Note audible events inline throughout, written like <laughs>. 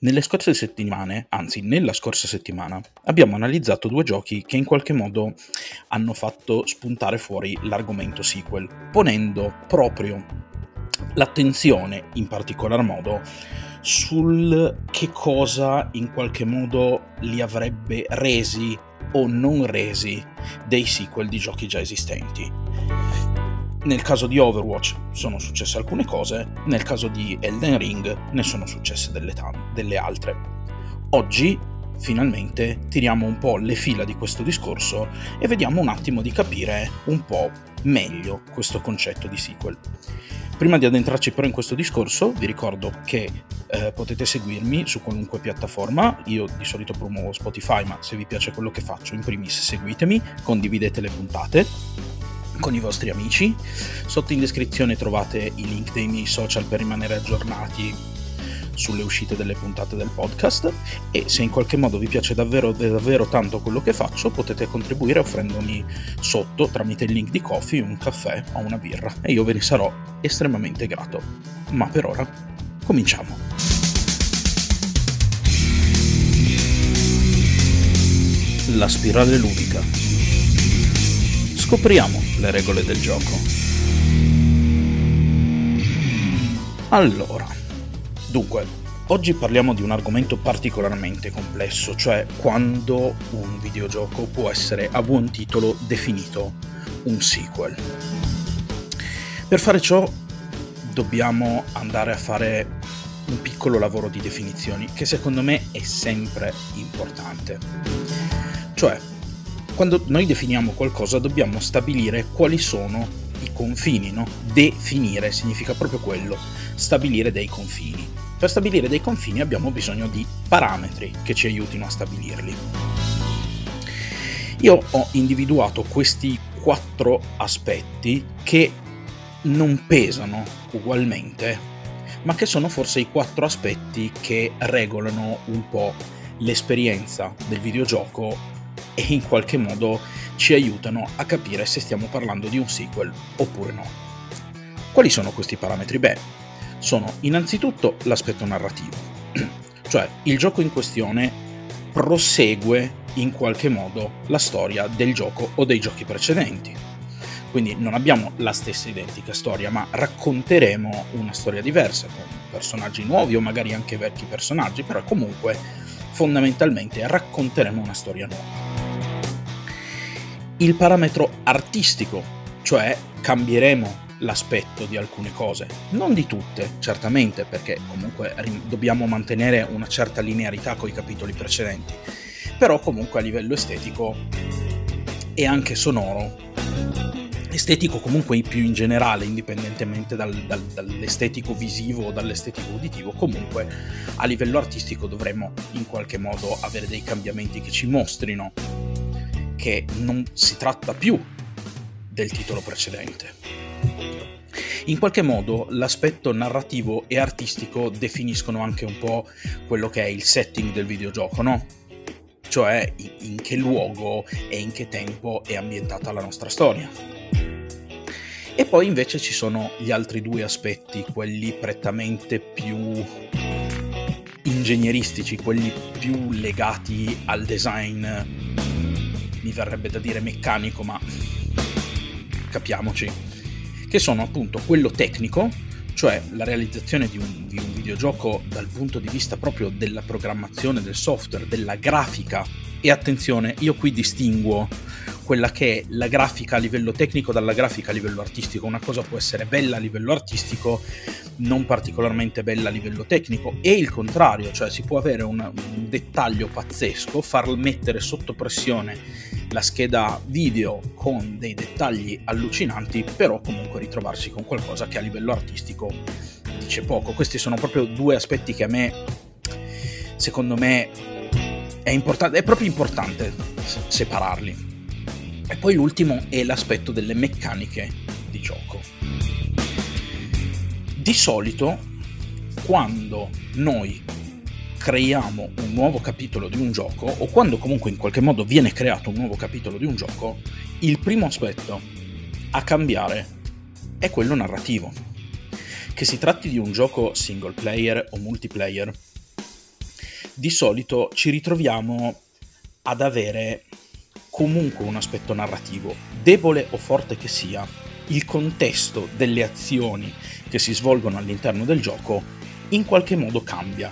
Nelle scorse settimane, anzi nella scorsa settimana, abbiamo analizzato due giochi che in qualche modo hanno fatto spuntare fuori l'argomento sequel, ponendo proprio l'attenzione in particolar modo sul che cosa in qualche modo li avrebbe resi o non resi dei sequel di giochi già esistenti. Nel caso di Overwatch sono successe alcune cose, nel caso di Elden Ring ne sono successe delle, t- delle altre. Oggi finalmente tiriamo un po' le fila di questo discorso e vediamo un attimo di capire un po' meglio questo concetto di sequel. Prima di addentrarci però in questo discorso, vi ricordo che eh, potete seguirmi su qualunque piattaforma, io di solito promuovo Spotify, ma se vi piace quello che faccio, in primis seguitemi, condividete le puntate con i vostri amici. Sotto in descrizione trovate i link dei miei social per rimanere aggiornati sulle uscite delle puntate del podcast e se in qualche modo vi piace davvero, davvero tanto quello che faccio potete contribuire offrendomi sotto tramite il link di Coffee un caffè o una birra e io ve ne sarò estremamente grato. Ma per ora cominciamo. La spirale ludica. Scopriamo le regole del gioco. Allora, dunque, oggi parliamo di un argomento particolarmente complesso, cioè quando un videogioco può essere a buon titolo definito un sequel. Per fare ciò dobbiamo andare a fare un piccolo lavoro di definizioni che secondo me è sempre importante. Cioè, quando noi definiamo qualcosa dobbiamo stabilire quali sono i confini, no? Definire significa proprio quello, stabilire dei confini. Per stabilire dei confini abbiamo bisogno di parametri che ci aiutino a stabilirli. Io ho individuato questi quattro aspetti che non pesano ugualmente, ma che sono forse i quattro aspetti che regolano un po' l'esperienza del videogioco e in qualche modo ci aiutano a capire se stiamo parlando di un sequel oppure no. Quali sono questi parametri? Beh, sono innanzitutto l'aspetto narrativo, <clears throat> cioè il gioco in questione prosegue in qualche modo la storia del gioco o dei giochi precedenti. Quindi non abbiamo la stessa identica storia, ma racconteremo una storia diversa, con personaggi nuovi o magari anche vecchi personaggi, però comunque fondamentalmente racconteremo una storia nuova il parametro artistico, cioè cambieremo l'aspetto di alcune cose, non di tutte, certamente, perché comunque dobbiamo mantenere una certa linearità con i capitoli precedenti, però comunque a livello estetico e anche sonoro, estetico comunque più in generale, indipendentemente dal, dal, dall'estetico visivo o dall'estetico uditivo, comunque a livello artistico dovremmo in qualche modo avere dei cambiamenti che ci mostrino che non si tratta più del titolo precedente. In qualche modo l'aspetto narrativo e artistico definiscono anche un po' quello che è il setting del videogioco, no? Cioè in che luogo e in che tempo è ambientata la nostra storia. E poi invece ci sono gli altri due aspetti, quelli prettamente più ingegneristici, quelli più legati al design mi verrebbe da dire meccanico, ma capiamoci, che sono appunto quello tecnico, cioè la realizzazione di un, di un videogioco dal punto di vista proprio della programmazione del software, della grafica, e attenzione, io qui distinguo quella che è la grafica a livello tecnico dalla grafica a livello artistico. Una cosa può essere bella a livello artistico, non particolarmente bella a livello tecnico, e il contrario, cioè si può avere un, un dettaglio pazzesco, far mettere sotto pressione la scheda video con dei dettagli allucinanti, però comunque ritrovarsi con qualcosa che a livello artistico dice poco. Questi sono proprio due aspetti che a me, secondo me, è, import- è proprio importante separarli. E poi l'ultimo è l'aspetto delle meccaniche di gioco. Di solito, quando noi creiamo un nuovo capitolo di un gioco, o quando comunque in qualche modo viene creato un nuovo capitolo di un gioco, il primo aspetto a cambiare è quello narrativo. Che si tratti di un gioco single player o multiplayer, di solito ci ritroviamo ad avere comunque un aspetto narrativo, debole o forte che sia, il contesto delle azioni che si svolgono all'interno del gioco in qualche modo cambia.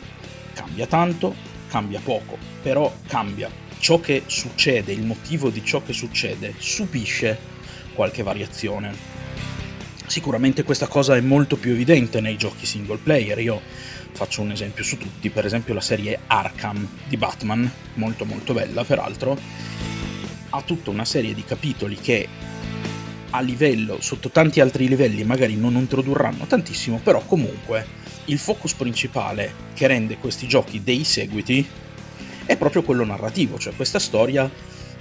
Cambia tanto, cambia poco, però cambia. Ciò che succede, il motivo di ciò che succede, subisce qualche variazione. Sicuramente questa cosa è molto più evidente nei giochi single player. Io faccio un esempio su tutti, per esempio la serie Arkham di Batman, molto molto bella peraltro, ha tutta una serie di capitoli che a livello, sotto tanti altri livelli magari non introdurranno tantissimo, però comunque il focus principale che rende questi giochi dei seguiti è proprio quello narrativo, cioè questa storia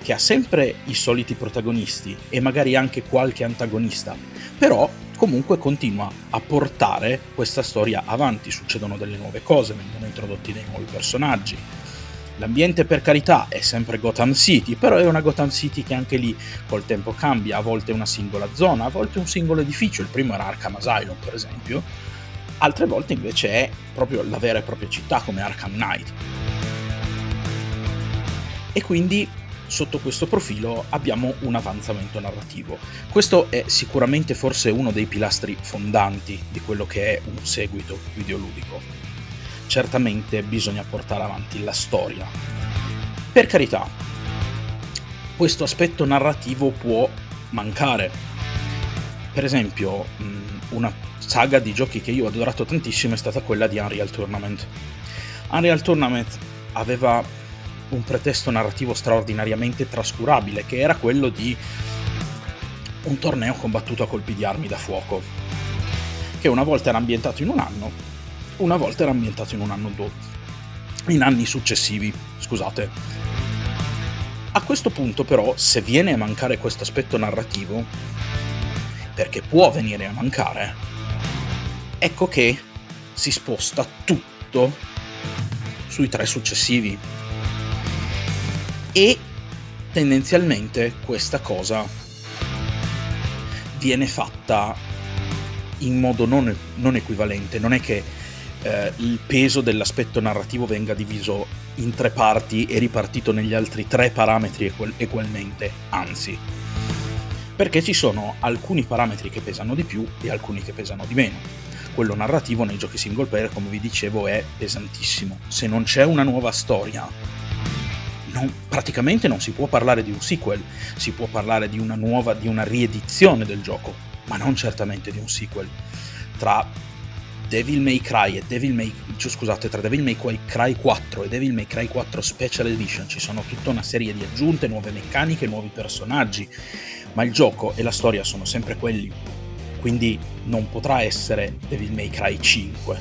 che ha sempre i soliti protagonisti e magari anche qualche antagonista, però comunque continua a portare questa storia avanti, succedono delle nuove cose, vengono introdotti dei nuovi personaggi, L'ambiente per carità è sempre Gotham City, però è una Gotham City che anche lì col tempo cambia, a volte una singola zona, a volte un singolo edificio, il primo era Arkham Asylum per esempio, altre volte invece è proprio la vera e propria città come Arkham Knight. E quindi sotto questo profilo abbiamo un avanzamento narrativo. Questo è sicuramente forse uno dei pilastri fondanti di quello che è un seguito videoludico certamente bisogna portare avanti la storia. Per carità, questo aspetto narrativo può mancare. Per esempio, una saga di giochi che io ho adorato tantissimo è stata quella di Unreal Tournament. Unreal Tournament aveva un pretesto narrativo straordinariamente trascurabile, che era quello di un torneo combattuto a colpi di armi da fuoco, che una volta era ambientato in un anno una volta era ambientato in un anno dopo, in anni successivi, scusate. A questo punto però, se viene a mancare questo aspetto narrativo, perché può venire a mancare, ecco che si sposta tutto sui tre successivi. E tendenzialmente questa cosa viene fatta in modo non, non equivalente, non è che eh, il peso dell'aspetto narrativo venga diviso in tre parti e ripartito negli altri tre parametri equal- ugualmente, anzi. Perché ci sono alcuni parametri che pesano di più e alcuni che pesano di meno. Quello narrativo nei giochi single player, come vi dicevo, è pesantissimo. Se non c'è una nuova storia, non, praticamente non si può parlare di un sequel, si può parlare di una nuova, di una riedizione del gioco, ma non certamente di un sequel. Tra Devil May Cry e Devil May cioè, scusate, tra Devil May Cry 4 e Devil May Cry 4 Special Edition ci sono tutta una serie di aggiunte, nuove meccaniche, nuovi personaggi, ma il gioco e la storia sono sempre quelli. Quindi non potrà essere Devil May Cry 5.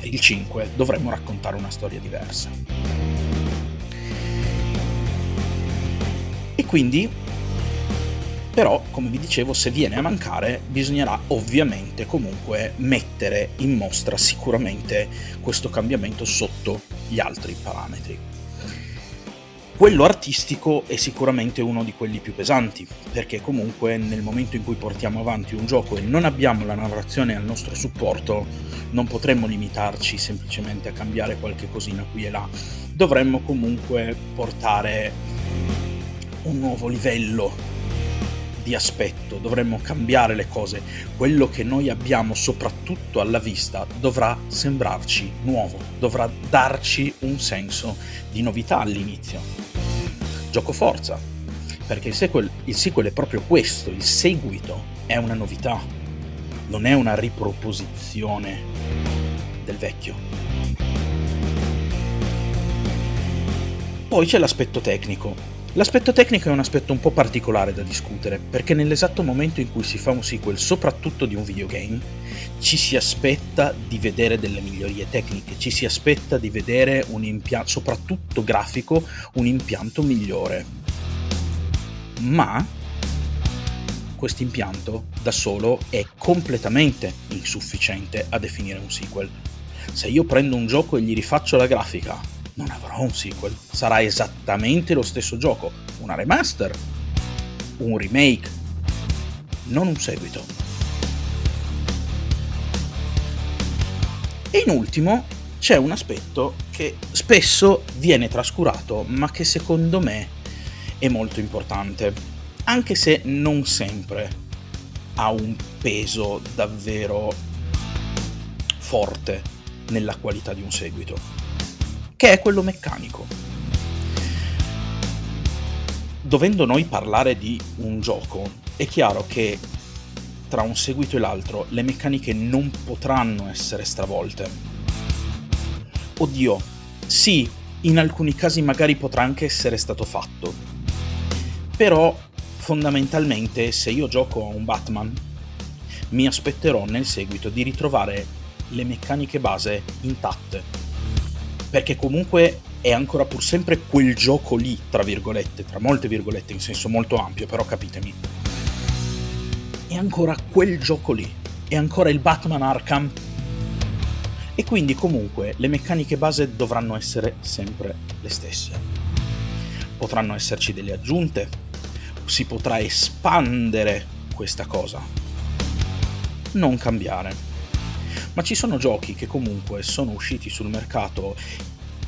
E il 5 dovremmo raccontare una storia diversa. E quindi però come vi dicevo se viene a mancare bisognerà ovviamente comunque mettere in mostra sicuramente questo cambiamento sotto gli altri parametri. Quello artistico è sicuramente uno di quelli più pesanti, perché comunque nel momento in cui portiamo avanti un gioco e non abbiamo la narrazione al nostro supporto, non potremmo limitarci semplicemente a cambiare qualche cosina qui e là. Dovremmo comunque portare un nuovo livello di aspetto, dovremmo cambiare le cose, quello che noi abbiamo soprattutto alla vista dovrà sembrarci nuovo, dovrà darci un senso di novità all'inizio. Gioco forza, perché il sequel, il sequel è proprio questo, il seguito è una novità, non è una riproposizione del vecchio. Poi c'è l'aspetto tecnico, L'aspetto tecnico è un aspetto un po' particolare da discutere, perché nell'esatto momento in cui si fa un sequel, soprattutto di un videogame, ci si aspetta di vedere delle migliorie tecniche, ci si aspetta di vedere un impianto, soprattutto grafico, un impianto migliore. Ma questo impianto da solo è completamente insufficiente a definire un sequel. Se io prendo un gioco e gli rifaccio la grafica, non avrò un sequel, sarà esattamente lo stesso gioco, una remaster, un remake, non un seguito. E in ultimo c'è un aspetto che spesso viene trascurato, ma che secondo me è molto importante, anche se non sempre ha un peso davvero forte nella qualità di un seguito, che è quello meccanico. Dovendo noi parlare di un gioco, è chiaro che tra un seguito e l'altro le meccaniche non potranno essere stravolte. Oddio, sì, in alcuni casi magari potrà anche essere stato fatto. Però fondamentalmente se io gioco a un Batman mi aspetterò nel seguito di ritrovare le meccaniche base intatte. Perché comunque è ancora pur sempre quel gioco lì, tra virgolette, tra molte virgolette, in senso molto ampio, però capitemi. È ancora quel gioco lì. È ancora il Batman Arkham. E quindi comunque le meccaniche base dovranno essere sempre le stesse. Potranno esserci delle aggiunte, si potrà espandere questa cosa. Non cambiare ma ci sono giochi che comunque sono usciti sul mercato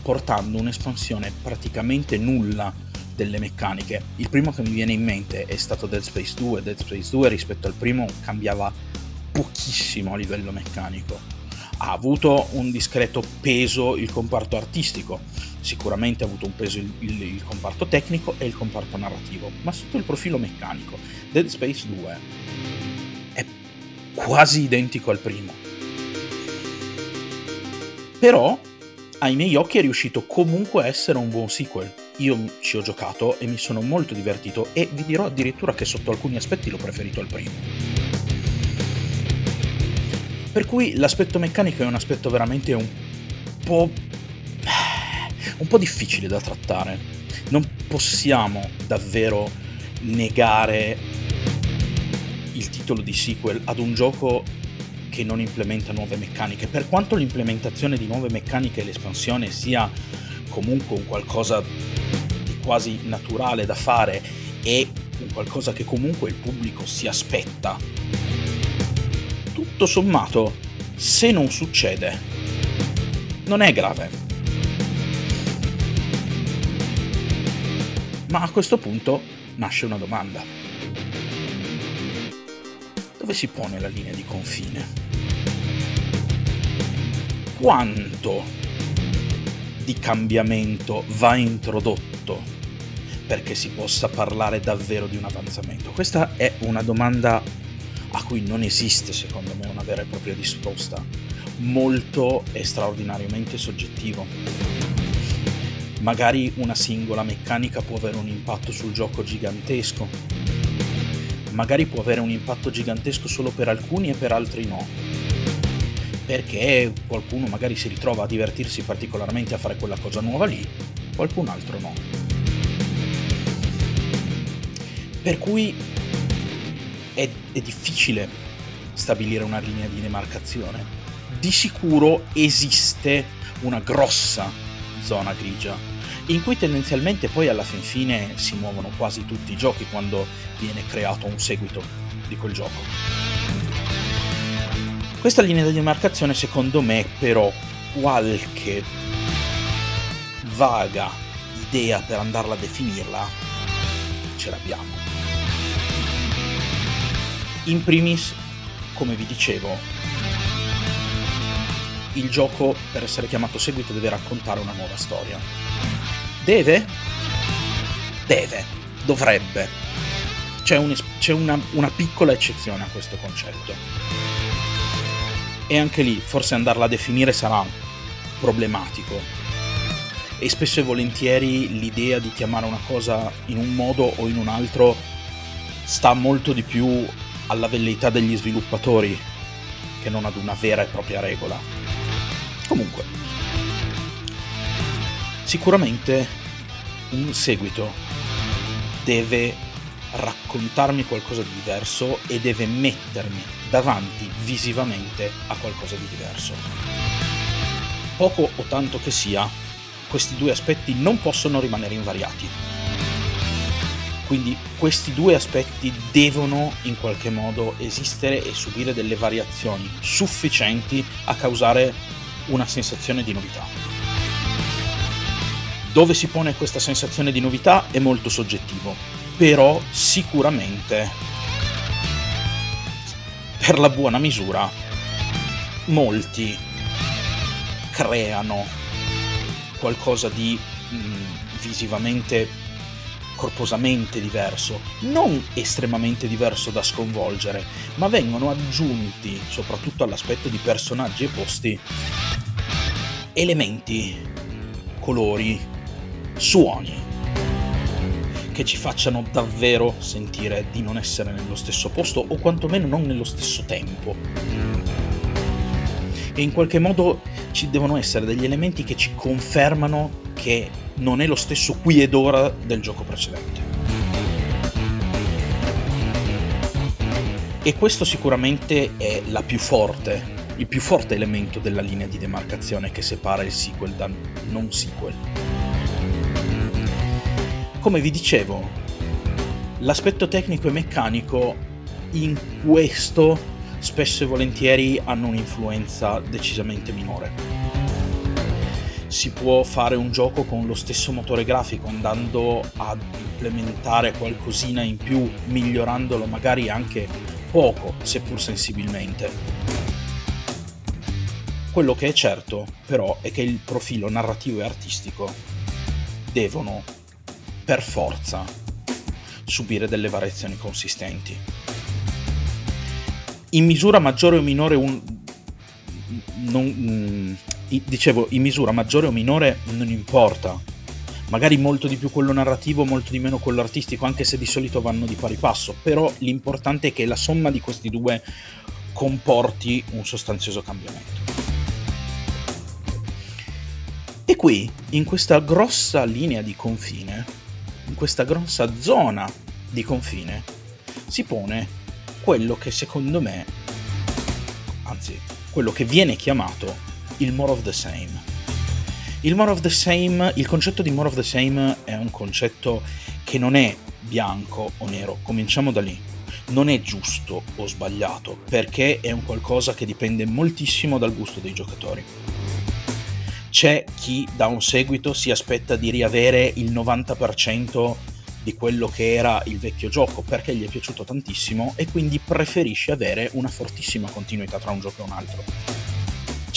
portando un'espansione praticamente nulla delle meccaniche. Il primo che mi viene in mente è stato Dead Space 2. Dead Space 2 rispetto al primo cambiava pochissimo a livello meccanico. Ha avuto un discreto peso il comparto artistico, sicuramente ha avuto un peso il, il, il comparto tecnico e il comparto narrativo, ma sotto il profilo meccanico Dead Space 2 è quasi identico al primo però, ai miei occhi è riuscito comunque a essere un buon sequel. Io ci ho giocato e mi sono molto divertito e vi dirò addirittura che sotto alcuni aspetti l'ho preferito al primo. Per cui l'aspetto meccanico è un aspetto veramente un po'... un po' difficile da trattare. Non possiamo davvero negare il titolo di sequel ad un gioco che non implementa nuove meccaniche. Per quanto l'implementazione di nuove meccaniche e l'espansione sia comunque un qualcosa di quasi naturale da fare e un qualcosa che comunque il pubblico si aspetta, tutto sommato, se non succede, non è grave. Ma a questo punto nasce una domanda. Dove si pone la linea di confine? Quanto di cambiamento va introdotto perché si possa parlare davvero di un avanzamento? Questa è una domanda a cui non esiste secondo me una vera e propria risposta. Molto è straordinariamente soggettivo. Magari una singola meccanica può avere un impatto sul gioco gigantesco. Magari può avere un impatto gigantesco solo per alcuni e per altri no perché qualcuno magari si ritrova a divertirsi particolarmente a fare quella cosa nuova lì, qualcun altro no. Per cui è, è difficile stabilire una linea di demarcazione. Di sicuro esiste una grossa zona grigia in cui tendenzialmente poi alla fin fine si muovono quasi tutti i giochi quando viene creato un seguito di quel gioco. Questa linea di demarcazione secondo me però qualche vaga idea per andarla a definirla ce l'abbiamo. In primis, come vi dicevo, il gioco per essere chiamato seguito deve raccontare una nuova storia. Deve? Deve, dovrebbe. C'è, un, c'è una, una piccola eccezione a questo concetto e anche lì forse andarla a definire sarà problematico. E spesso e volentieri l'idea di chiamare una cosa in un modo o in un altro sta molto di più alla velleità degli sviluppatori che non ad una vera e propria regola. Comunque, sicuramente un seguito deve raccontarmi qualcosa di diverso e deve mettermi davanti visivamente a qualcosa di diverso. Poco o tanto che sia, questi due aspetti non possono rimanere invariati. Quindi questi due aspetti devono in qualche modo esistere e subire delle variazioni sufficienti a causare una sensazione di novità. Dove si pone questa sensazione di novità è molto soggettivo, però sicuramente per la buona misura molti creano qualcosa di mh, mm, visivamente corposamente diverso, non estremamente diverso da sconvolgere, ma vengono aggiunti, soprattutto all'aspetto di personaggi e posti, elementi, colori, suoni che ci facciano davvero sentire di non essere nello stesso posto o quantomeno non nello stesso tempo. E in qualche modo ci devono essere degli elementi che ci confermano che non è lo stesso qui ed ora del gioco precedente. E questo sicuramente è la più forte, il più forte elemento della linea di demarcazione che separa il sequel da non sequel. Come vi dicevo, l'aspetto tecnico e meccanico in questo spesso e volentieri hanno un'influenza decisamente minore si può fare un gioco con lo stesso motore grafico andando ad implementare qualcosina in più, migliorandolo magari anche poco, seppur sensibilmente. Quello che è certo, però, è che il profilo narrativo e artistico devono, per forza, subire delle variazioni consistenti. In misura maggiore o minore un, non, mm, dicevo, in misura maggiore o minore non importa. Magari molto di più quello narrativo, molto di meno quello artistico, anche se di solito vanno di pari passo, però l'importante è che la somma di questi due comporti un sostanzioso cambiamento. E qui, in questa grossa linea di confine, in questa grossa zona di confine, si pone quello che secondo me, anzi, quello che viene chiamato il more of the same. Il more of the same, il concetto di more of the same è un concetto che non è bianco o nero, cominciamo da lì. Non è giusto o sbagliato, perché è un qualcosa che dipende moltissimo dal gusto dei giocatori. C'è chi da un seguito si aspetta di riavere il 90% di quello che era il vecchio gioco perché gli è piaciuto tantissimo e quindi preferisce avere una fortissima continuità tra un gioco e un altro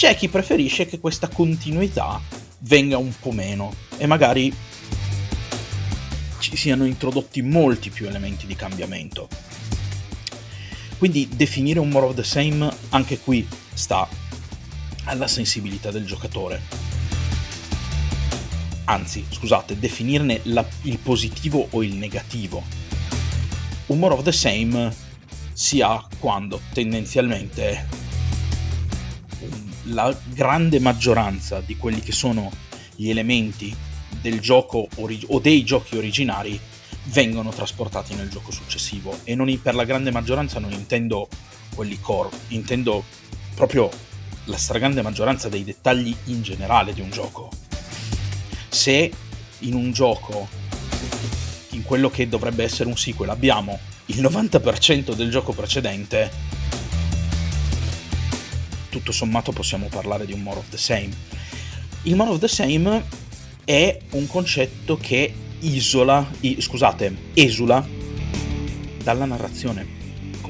c'è chi preferisce che questa continuità venga un po' meno e magari ci siano introdotti molti più elementi di cambiamento. Quindi definire un more of the same anche qui sta alla sensibilità del giocatore. Anzi, scusate, definirne la, il positivo o il negativo. Un more of the same si ha quando tendenzialmente la grande maggioranza di quelli che sono gli elementi del gioco orig- o dei giochi originari vengono trasportati nel gioco successivo e non, per la grande maggioranza non intendo quelli core, intendo proprio la stragrande maggioranza dei dettagli in generale di un gioco. Se in un gioco, in quello che dovrebbe essere un sequel, abbiamo il 90% del gioco precedente, tutto sommato possiamo parlare di un more of the same. Il more of the same è un concetto che isola, scusate, esula dalla narrazione.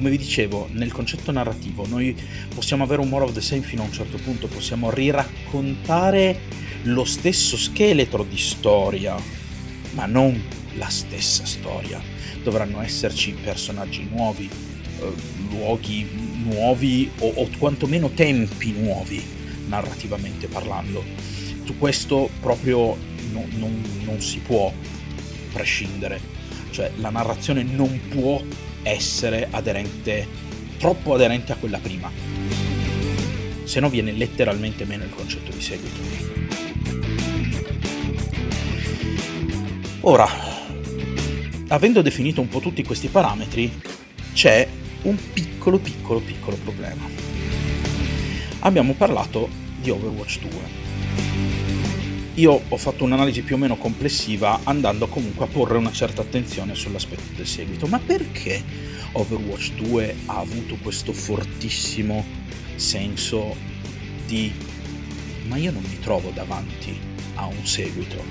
Come vi dicevo, nel concetto narrativo noi possiamo avere un more of the same fino a un certo punto, possiamo riraccontare lo stesso scheletro di storia, ma non la stessa storia. Dovranno esserci personaggi nuovi, eh, luoghi nuovi o, o quantomeno tempi nuovi narrativamente parlando. Su questo proprio no, non, non si può prescindere, cioè la narrazione non può essere aderente, troppo aderente a quella prima, se no viene letteralmente meno il concetto di seguito. Ora, avendo definito un po' tutti questi parametri, c'è un piccolo piccolo piccolo problema. Abbiamo parlato di Overwatch 2. Io ho fatto un'analisi più o meno complessiva andando comunque a porre una certa attenzione sull'aspetto del seguito, ma perché Overwatch 2 ha avuto questo fortissimo senso di ma io non mi trovo davanti a un seguito.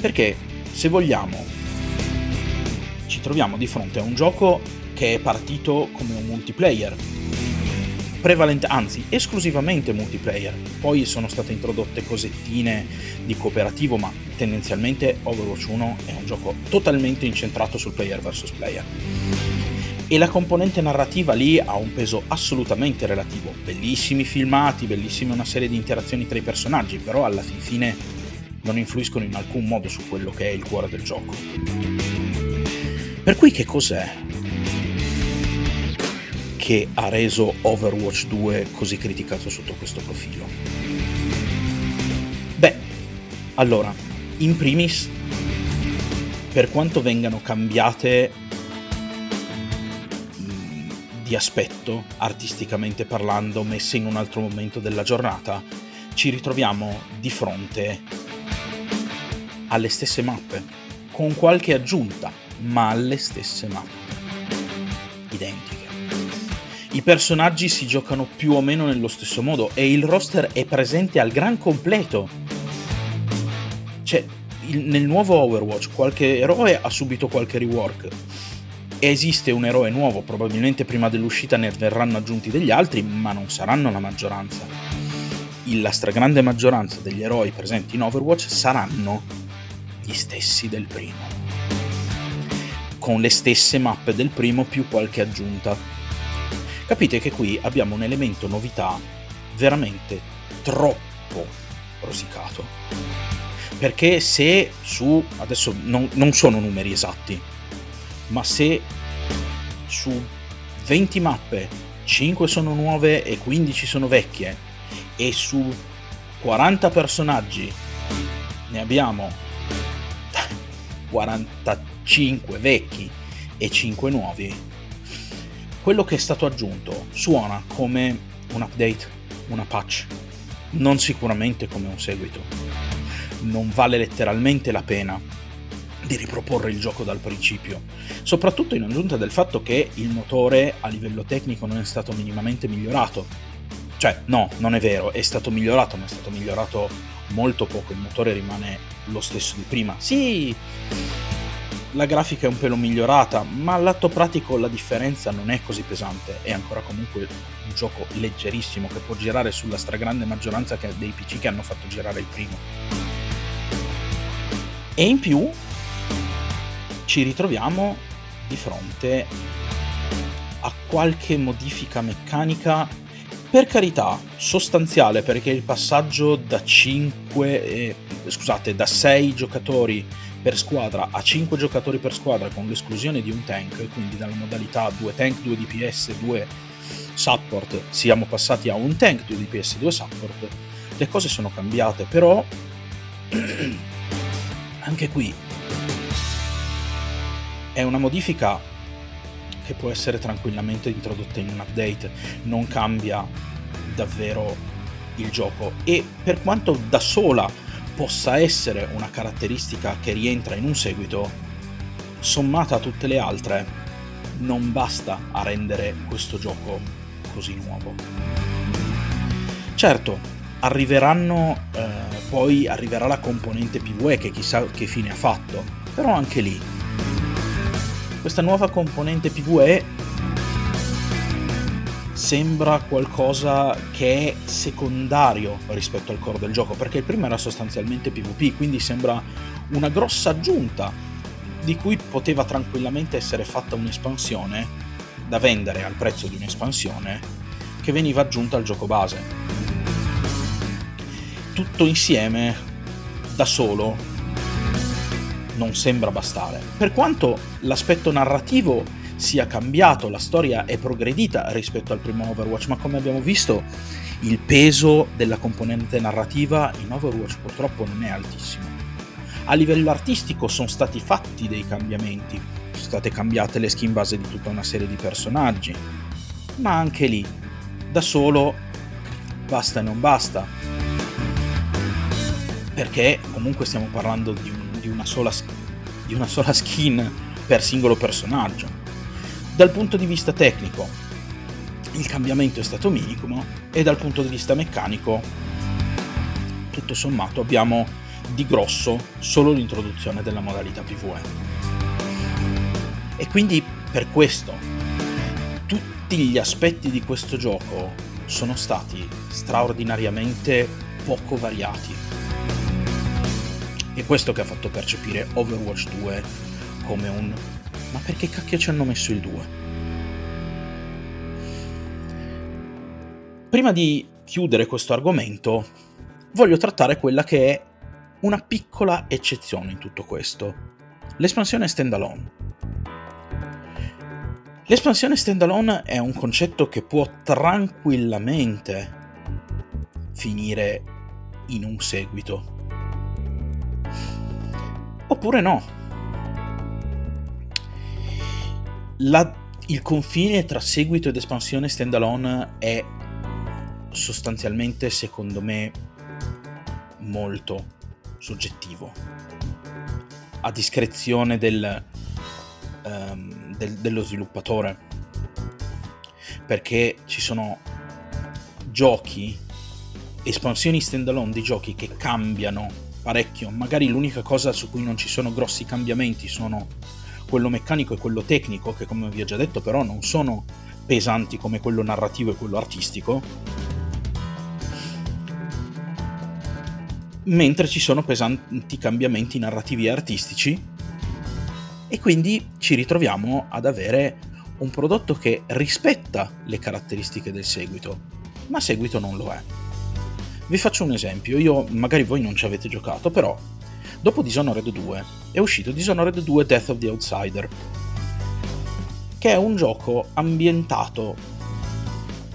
Perché se vogliamo ci troviamo di fronte a un gioco che è partito come un multiplayer, prevalente, anzi esclusivamente multiplayer. Poi sono state introdotte cosettine di cooperativo, ma tendenzialmente Overwatch 1 è un gioco totalmente incentrato sul player versus player. E la componente narrativa lì ha un peso assolutamente relativo. Bellissimi filmati, bellissima una serie di interazioni tra i personaggi, però alla fin fine non influiscono in alcun modo su quello che è il cuore del gioco. Per cui che cos'è che ha reso Overwatch 2 così criticato sotto questo profilo? Beh, allora, in primis, per quanto vengano cambiate mm, di aspetto, artisticamente parlando, messe in un altro momento della giornata, ci ritroviamo di fronte alle stesse mappe, con qualche aggiunta, ma alle stesse mappe. Identiche. I personaggi si giocano più o meno nello stesso modo e il roster è presente al gran completo. Cioè, nel nuovo Overwatch qualche eroe ha subito qualche rework. Esiste un eroe nuovo, probabilmente prima dell'uscita ne verranno aggiunti degli altri, ma non saranno la maggioranza. La stragrande maggioranza degli eroi presenti in Overwatch saranno gli stessi del primo, con le stesse mappe del primo più qualche aggiunta. Capite che qui abbiamo un elemento novità veramente troppo rosicato. Perché se su, adesso non, non sono numeri esatti, ma se su 20 mappe 5 sono nuove e 15 sono vecchie e su 40 personaggi ne abbiamo 45 vecchi e 5 nuovi, quello che è stato aggiunto suona come un update, una patch, non sicuramente come un seguito. Non vale letteralmente la pena di riproporre il gioco dal principio, soprattutto in aggiunta del fatto che il motore a livello tecnico non è stato minimamente migliorato. Cioè, no, non è vero, è stato migliorato, ma è stato migliorato molto poco, il motore rimane lo stesso di prima. Sì, la grafica è un pelo migliorata, ma all'atto pratico la differenza non è così pesante, è ancora comunque un gioco leggerissimo che può girare sulla stragrande maggioranza dei PC che hanno fatto girare il primo. E in più ci ritroviamo di fronte a qualche modifica meccanica per carità sostanziale perché il passaggio da 5 eh, scusate da 6 giocatori per squadra a 5 giocatori per squadra con l'esclusione di un tank quindi dalla modalità 2 tank 2 DPS 2 support siamo passati a un tank 2 DPS 2 support le cose sono cambiate però <clears throat> anche qui è una modifica che può essere tranquillamente introdotta in un update, non cambia davvero il gioco. E per quanto da sola possa essere una caratteristica che rientra in un seguito, sommata a tutte le altre, non basta a rendere questo gioco così nuovo. Certo, arriveranno eh, poi arriverà la componente PvE che chissà che fine ha fatto, però anche lì questa nuova componente PvE sembra qualcosa che è secondario rispetto al core del gioco, perché il primo era sostanzialmente PvP, quindi sembra una grossa aggiunta di cui poteva tranquillamente essere fatta un'espansione da vendere al prezzo di un'espansione che veniva aggiunta al gioco base. Tutto insieme, da solo, non sembra bastare. Per quanto l'aspetto narrativo sia cambiato, la storia è progredita rispetto al primo Overwatch, ma come abbiamo visto il peso della componente narrativa in Overwatch purtroppo non è altissimo. A livello artistico sono stati fatti dei cambiamenti, sono state cambiate le skin base di tutta una serie di personaggi, ma anche lì, da solo, basta e non basta. Perché comunque stiamo parlando di un di una sola, di una sola skin per singolo personaggio. Dal punto di vista tecnico, il cambiamento è stato minimo e dal punto di vista meccanico tutto sommato abbiamo di grosso solo l'introduzione della modalità PvE. E quindi per questo tutti gli aspetti di questo gioco sono stati straordinariamente poco variati. È questo che ha fatto percepire Overwatch 2 come un ma perché cacchio ci hanno messo il 2? Prima di chiudere questo argomento, voglio trattare quella che è una piccola eccezione in tutto questo, l'espansione standalone. L'espansione standalone è un concetto che può tranquillamente finire in un seguito. Oppure no. La, il confine tra seguito ed espansione standalone è sostanzialmente, secondo me, molto soggettivo. A discrezione del, um, del, dello sviluppatore. Perché ci sono giochi, espansioni standalone di giochi che cambiano parecchio. Magari l'unica cosa su cui non ci sono grossi cambiamenti sono quello meccanico e quello tecnico, che come vi ho già detto però non sono pesanti come quello narrativo e quello artistico. Mentre ci sono pesanti cambiamenti narrativi e artistici. E quindi ci ritroviamo ad avere un prodotto che rispetta le caratteristiche del seguito, ma seguito non lo è. Vi faccio un esempio, io magari voi non ci avete giocato, però dopo Dishonored 2 è uscito Dishonored 2 Death of the Outsider, che è un gioco ambientato,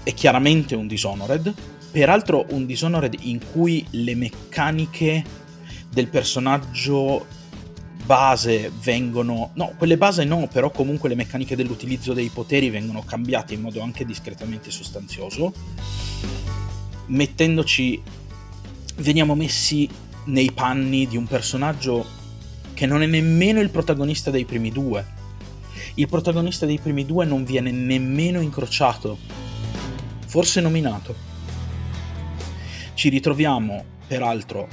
è chiaramente un Dishonored, Peraltro un Dishonored in cui le meccaniche del personaggio base vengono... No, quelle base no, però comunque le meccaniche dell'utilizzo dei poteri vengono cambiate in modo anche discretamente sostanzioso, mettendoci... veniamo messi nei panni di un personaggio che non è nemmeno il protagonista dei primi due. Il protagonista dei primi due non viene nemmeno incrociato, forse nominato ci ritroviamo peraltro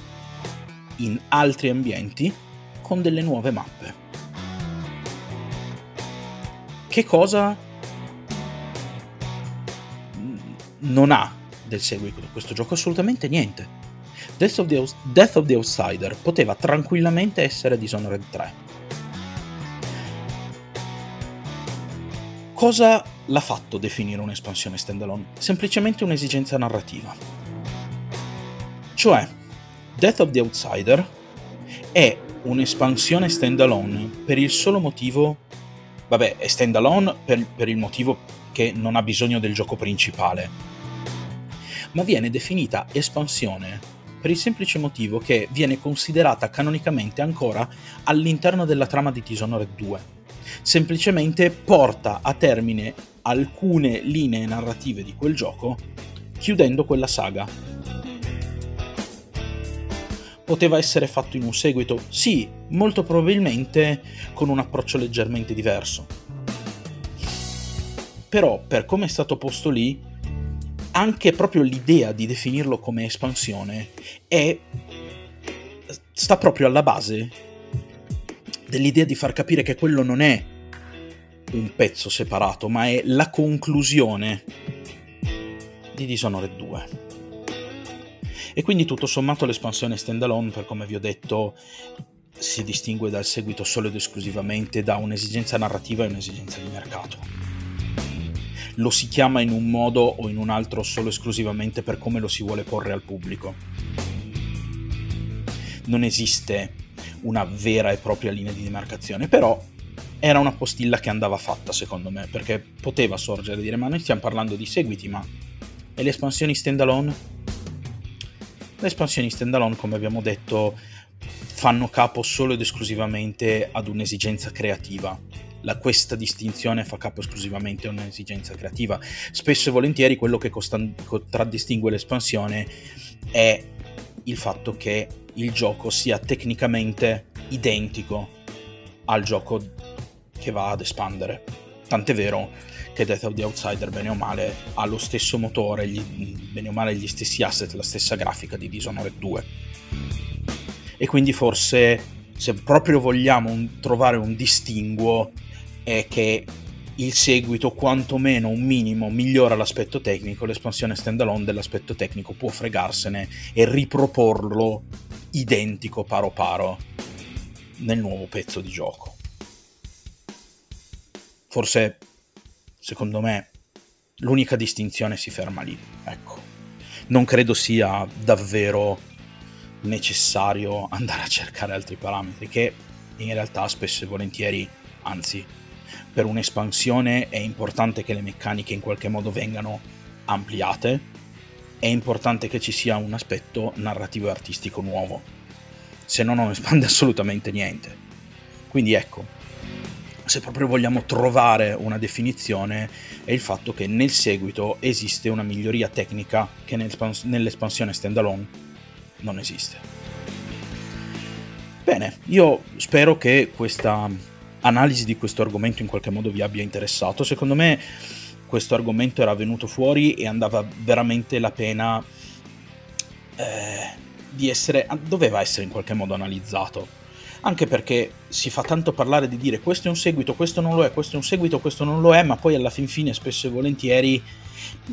in altri ambienti con delle nuove mappe. Che cosa non ha del seguito questo gioco? Assolutamente niente. Death of, the, Death of the Outsider poteva tranquillamente essere Dishonored 3. Cosa l'ha fatto definire un'espansione standalone? Semplicemente un'esigenza narrativa. Cioè, Death of the Outsider è un'espansione standalone per il solo motivo... Vabbè, è standalone per, per il motivo che non ha bisogno del gioco principale, ma viene definita espansione per il semplice motivo che viene considerata canonicamente ancora all'interno della trama di Dishonored 2. Semplicemente porta a termine alcune linee narrative di quel gioco, chiudendo quella saga poteva essere fatto in un seguito? Sì, molto probabilmente con un approccio leggermente diverso. Però, per come è stato posto lì, anche proprio l'idea di definirlo come espansione è sta proprio alla base dell'idea di far capire che quello non è un pezzo separato, ma è la conclusione di Dishonored 2. E quindi tutto sommato l'espansione standalone, per come vi ho detto, si distingue dal seguito solo ed esclusivamente da un'esigenza narrativa e un'esigenza di mercato. Lo si chiama in un modo o in un altro solo esclusivamente per come lo si vuole porre al pubblico. Non esiste una vera e propria linea di demarcazione, però era una postilla che andava fatta secondo me, perché poteva sorgere e dire ma noi stiamo parlando di seguiti, ma e le espansioni standalone? Le espansioni standalone, come abbiamo detto, fanno capo solo ed esclusivamente ad un'esigenza creativa. La, questa distinzione fa capo esclusivamente a un'esigenza creativa. Spesso e volentieri quello che contraddistingue l'espansione è il fatto che il gioco sia tecnicamente identico al gioco che va ad espandere. Tant'è vero che Death of the Outsider, bene o male, ha lo stesso motore, gli, bene o male gli stessi asset, la stessa grafica di Dishonored 2. E quindi forse, se proprio vogliamo un, trovare un distinguo, è che il seguito, quantomeno un minimo, migliora l'aspetto tecnico, l'espansione standalone dell'aspetto tecnico può fregarsene e riproporlo identico paro paro nel nuovo pezzo di gioco. Forse, secondo me, l'unica distinzione si ferma lì. Ecco. Non credo sia davvero necessario andare a cercare altri parametri che in realtà spesso e volentieri, anzi, per un'espansione è importante che le meccaniche in qualche modo vengano ampliate, è importante che ci sia un aspetto narrativo e artistico nuovo, se no non <laughs> espande assolutamente niente. Quindi ecco, se proprio vogliamo trovare una definizione, è il fatto che nel seguito esiste una miglioria tecnica che nell'espansione standalone non esiste. Bene, io spero che questa analisi di questo argomento in qualche modo vi abbia interessato. Secondo me questo argomento era venuto fuori e andava veramente la pena eh, di essere, doveva essere in qualche modo analizzato. Anche perché si fa tanto parlare di dire questo è un seguito, questo non lo è, questo è un seguito, questo non lo è, ma poi alla fin fine spesso e volentieri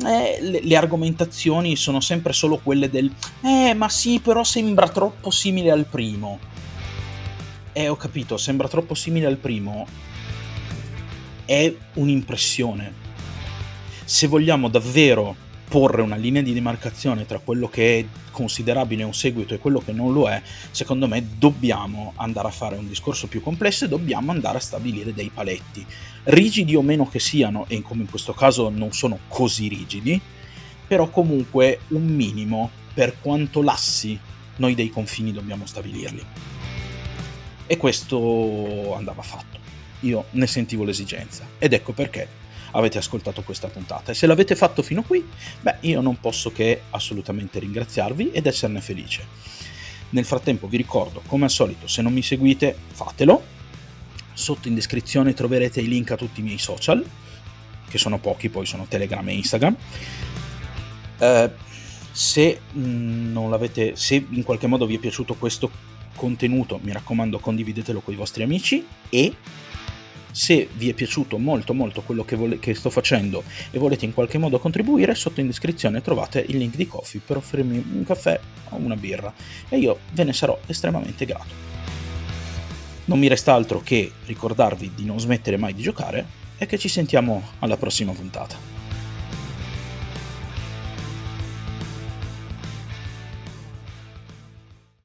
eh, le, le, argomentazioni sono sempre solo quelle del eh ma sì però sembra troppo simile al primo eh, ho capito, sembra troppo simile al primo. È un'impressione. Se vogliamo davvero porre una linea di demarcazione tra quello che è considerabile un seguito e quello che non lo è, secondo me dobbiamo andare a fare un discorso più complesso e dobbiamo andare a stabilire dei paletti. Rigidi o meno che siano, e come in questo caso non sono così rigidi, però comunque un minimo per quanto lassi noi dei confini dobbiamo stabilirli. E questo andava fatto. Io ne sentivo l'esigenza. Ed ecco perché avete ascoltato questa puntata. E se l'avete fatto fino qui, beh, io non posso che assolutamente ringraziarvi ed esserne felice. Nel frattempo vi ricordo, come al solito, se non mi seguite, fatelo. Sotto in descrizione troverete i link a tutti i miei social, che sono pochi, poi sono Telegram e Instagram. Eh, se, mh, mm, se in qualche modo vi è piaciuto questo contenuto, mi raccomando condividetelo con i vostri amici e se vi è piaciuto molto molto quello che, vole- che, sto facendo e volete in qualche modo contribuire, sotto in descrizione trovate il link di Coffee per offrirmi un caffè o una birra e io ve ne sarò estremamente grato. Non mi resta altro che ricordarvi di non smettere mai di giocare e che ci sentiamo alla prossima puntata.